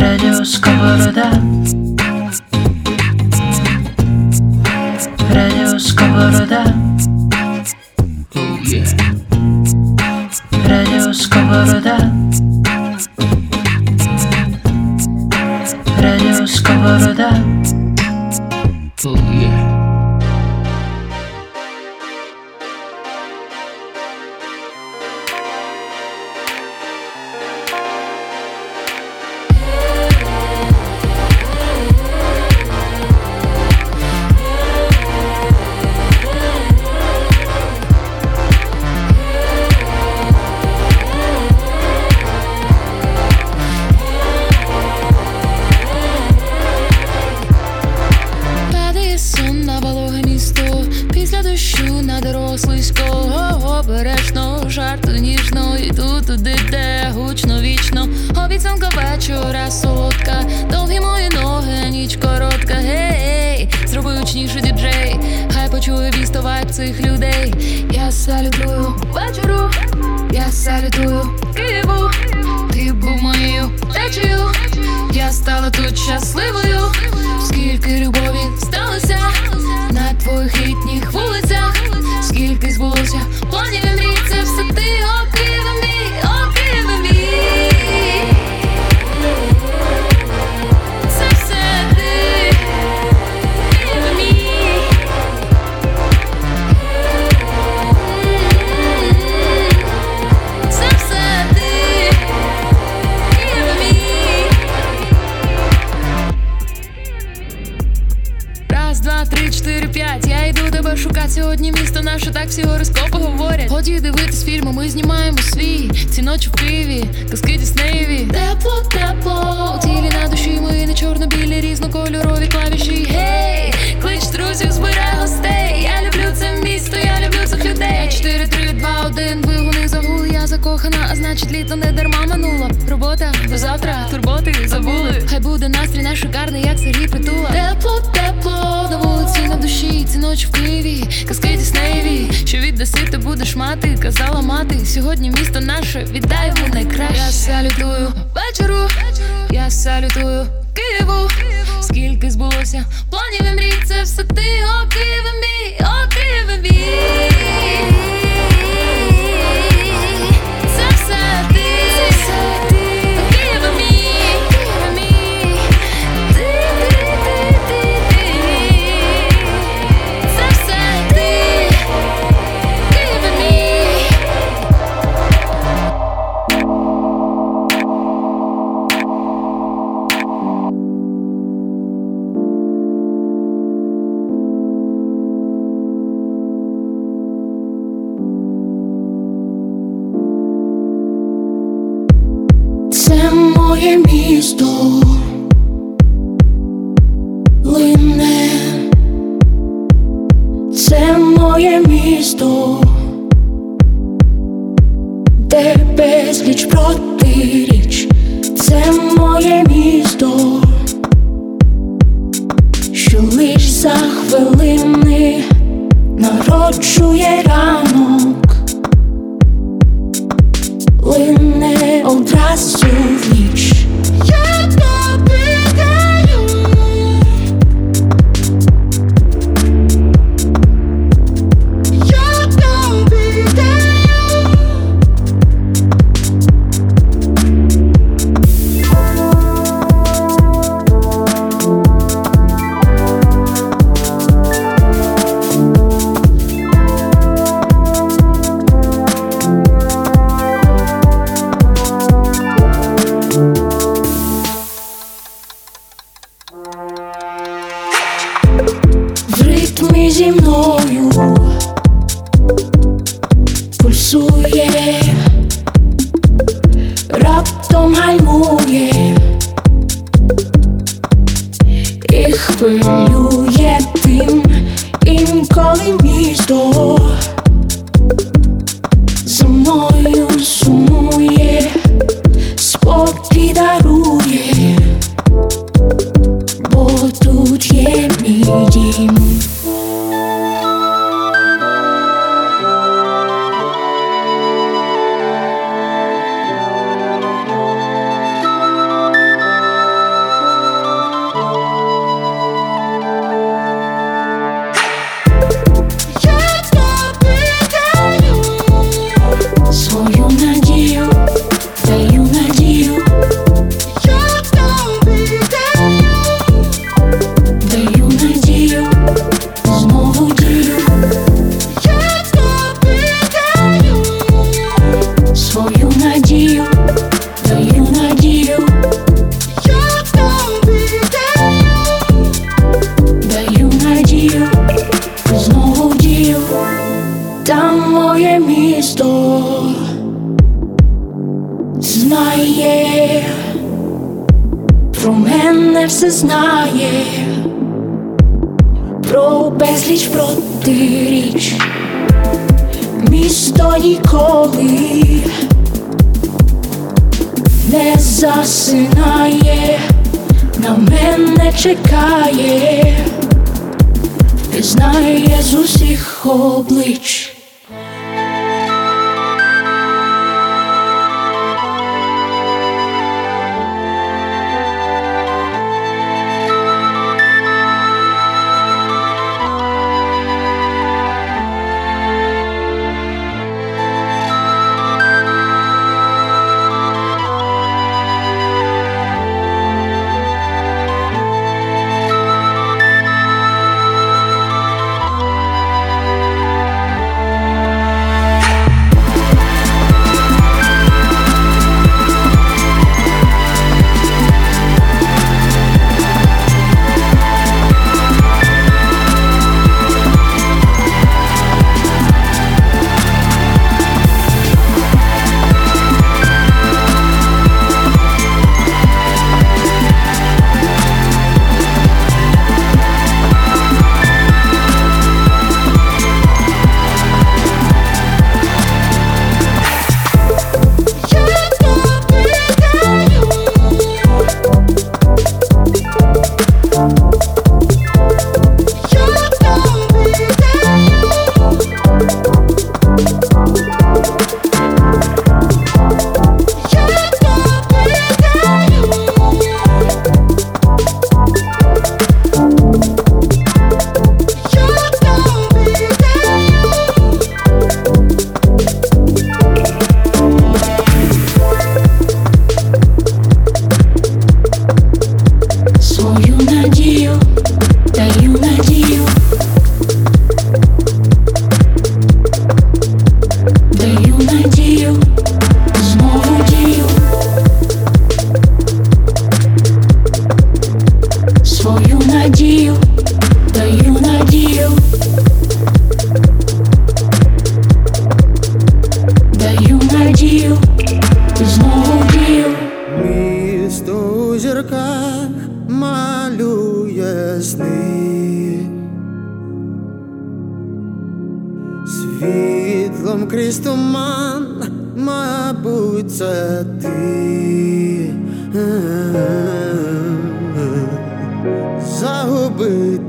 Радио Сковорода Радио Сковорода Oh yeah. Радио Сковорода Радио Сковорода Oh yeah. Гей, зроби гучніше діджей, хай почує вісто вайб цих людей. Я салютую. Вечору, я салютую. Києву, ти був моєю течею, я стала тут щасливою. Скільки любові сталося на твоїх літніх вулицях, скільки збулося планів мрій, це все ти, Шукати. Сьогодні місто наше, так всі гороскопи говорять. Ході дивитись фільми, ми знімаємо свій. Ці ночі в Києві, казки Діснеєві. Тепло, тепло. У тілі на душі ми не чорно-білі, різнокольорові клавіші. Гей, клич друзів, збирай гостей. Я люблю це місто, я закохана, а значить літо не дарма минуло. Робота до завтра, турботи забули. Хай буде настрій наш шикарний, як Сергій Притула. Тепло, тепло, на вулиці на душі. Ці ночі в Києві, казки Діснеєві. Що віддаси, ти будеш мати, казала мати. Сьогодні місто наше, віддай йому найкраще. Я салютую вечору, я салютую Києву. Скільки збулося планів і мрій, це все ти, о Києве мій, о Києве мій. Це моє місто. Лине, це моє місто, де безліч протиріч, це моє місто, що лиш за хвилини народжує ранок в ритмі зі мною пульсує, раптом гальмує. І хвилює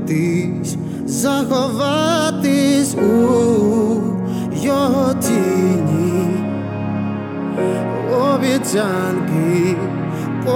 τις, ζαχούντις, υ, για όχι νη, ο βιτζάνκη, πού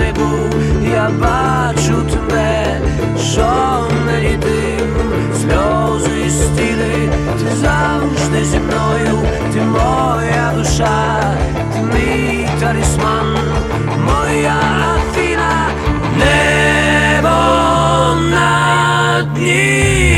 не я бачу тебе, що мені дим, сльози і стіни, ти завжди зі мною, ти моя душа, ти мій талісман, моя Афіна, небо на дні.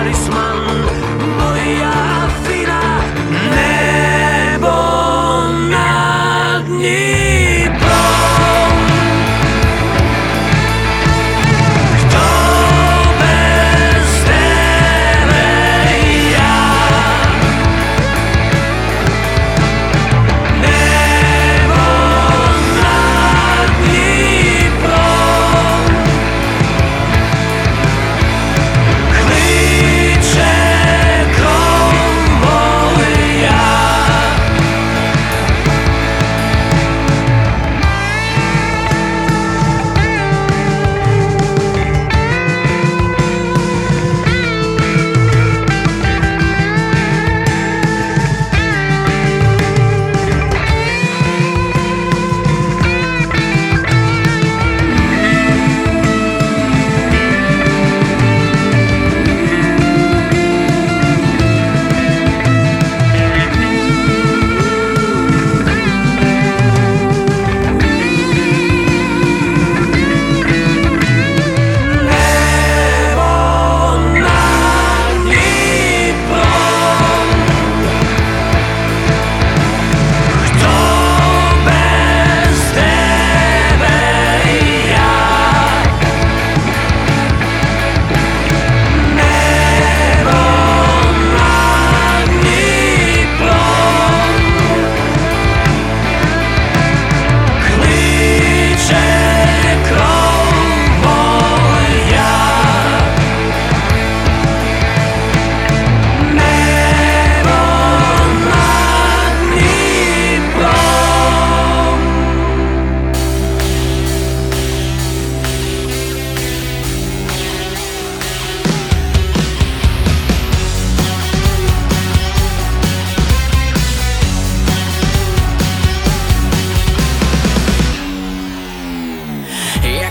talismán voy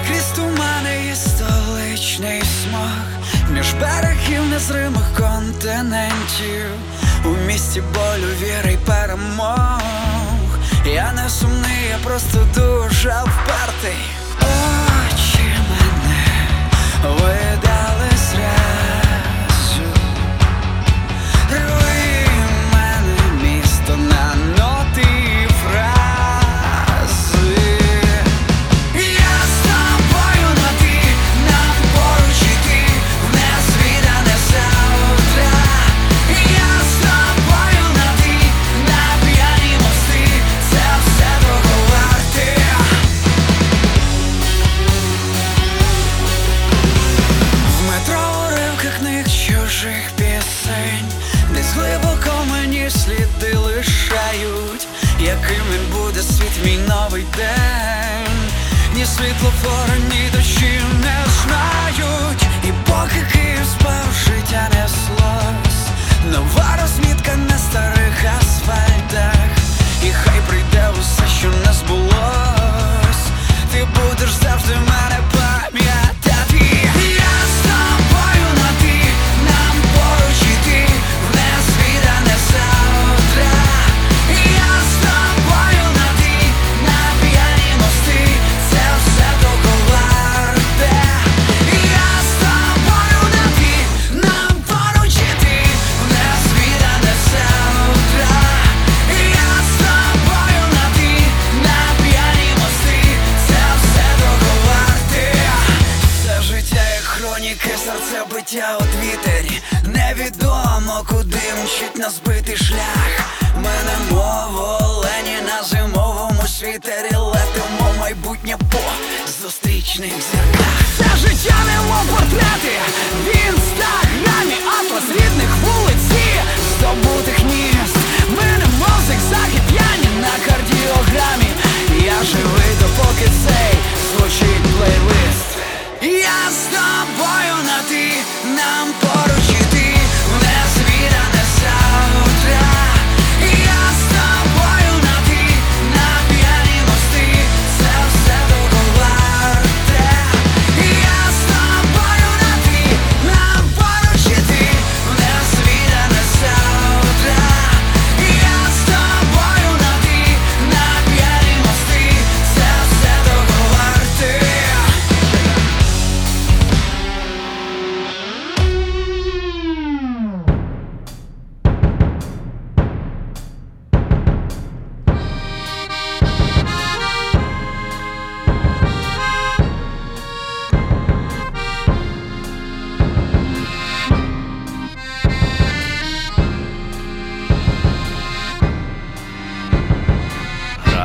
крізь тумани і столичний смог між берегів незримих континентів, у місті болю віри й перемог. Я не сумний, я просто дуже впертий. Очі мене види. світлофора ні дощів не знаю.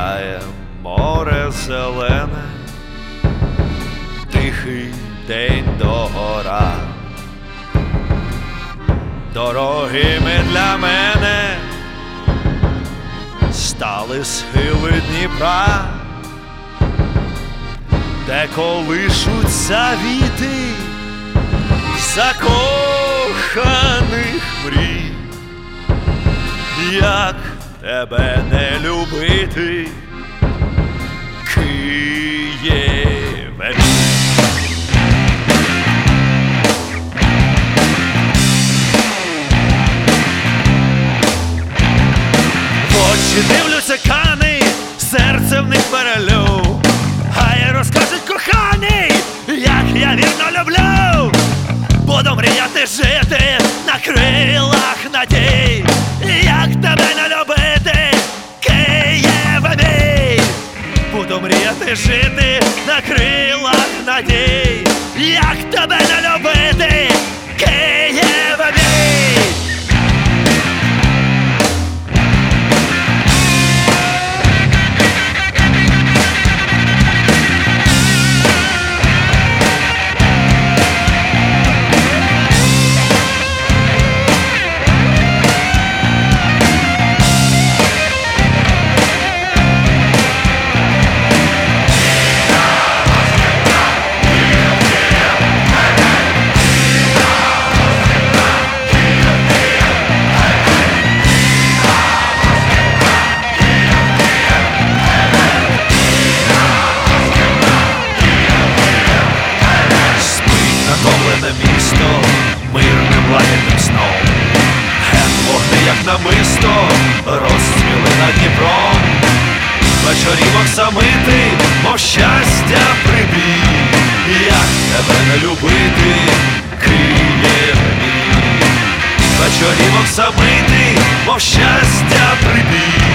Сяє море зелене, тихий день догора. Дорогими для мене стали схили Дніпра, де колишуться віти закоханих мрій, як тебе не любити, Києве очі дивлюся кани, серце в них перелю. Хай розкажуть коханий, як я вірно люблю. Буду мріяти жити на крилах надій, як тебе не любити, Києве мій. Буду мріяти жити на крилах надій, як тебе не любити, Вечорів оксамити, мов щастя прибій.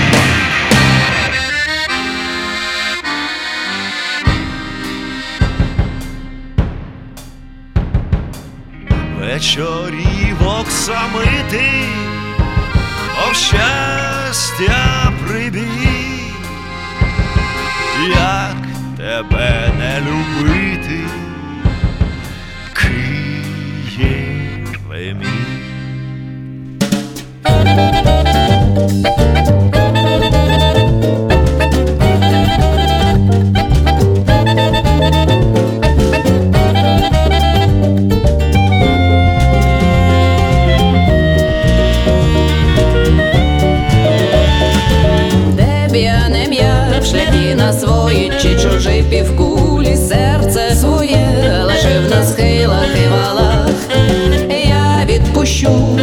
вечорівок самити, о щастя прибій, як тебе не любити, Києве мій. На свої чи чужі півкулі, серце своє лежив на схилах і валах. Я відпущу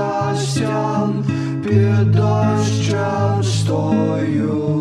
щастям, під дощем стою.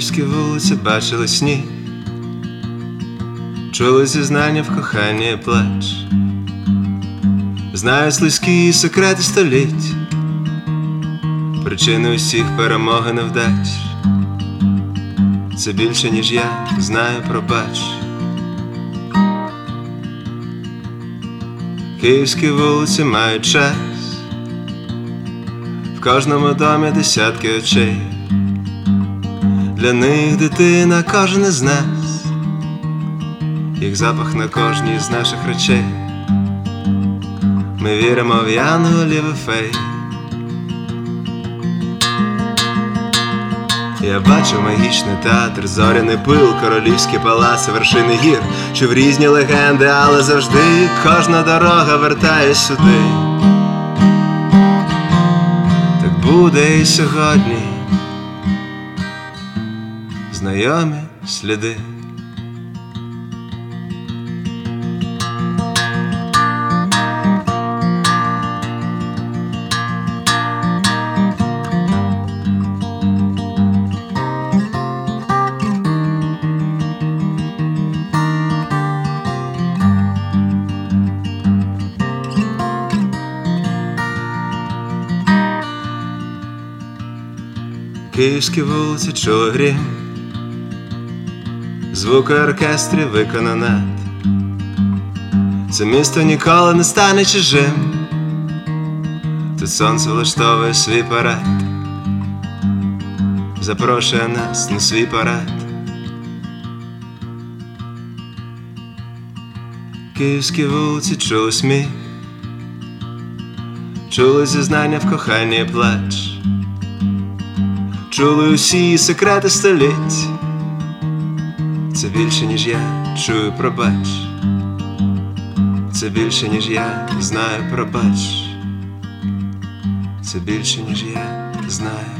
Київські вулиці бачили сніг, чули зізнання в коханні і плач, знають слизькі секрети століть, причини усіх перемог і невдач. Це більше, ніж я знаю, пробач. Київські вулиці мають час, в кожному домі десятки очей. Для них дитина кожен із нас, їх запах на кожній з наших речей. Ми віримо в янголів фей. Я бачу магічний театр, зоряний пил, королівські палаци, вершини гір, чув різні легенди, але завжди кожна дорога вертає сюди. Так буде і сьогодні знайомі сліди. Київські вулиці чули грім, звуки оркестрів виконано. Це місто ніколи не стане чужим. Тут сонце влаштовує свій парад, запрошує нас на свій парад. Київські вулиці чули сміх, чули зізнання в коханні плач, чули усі секрети століть. Це більше, ніж я чую, пробач. Це більше, ніж я знаю, пробач. Це більше, ніж я знаю.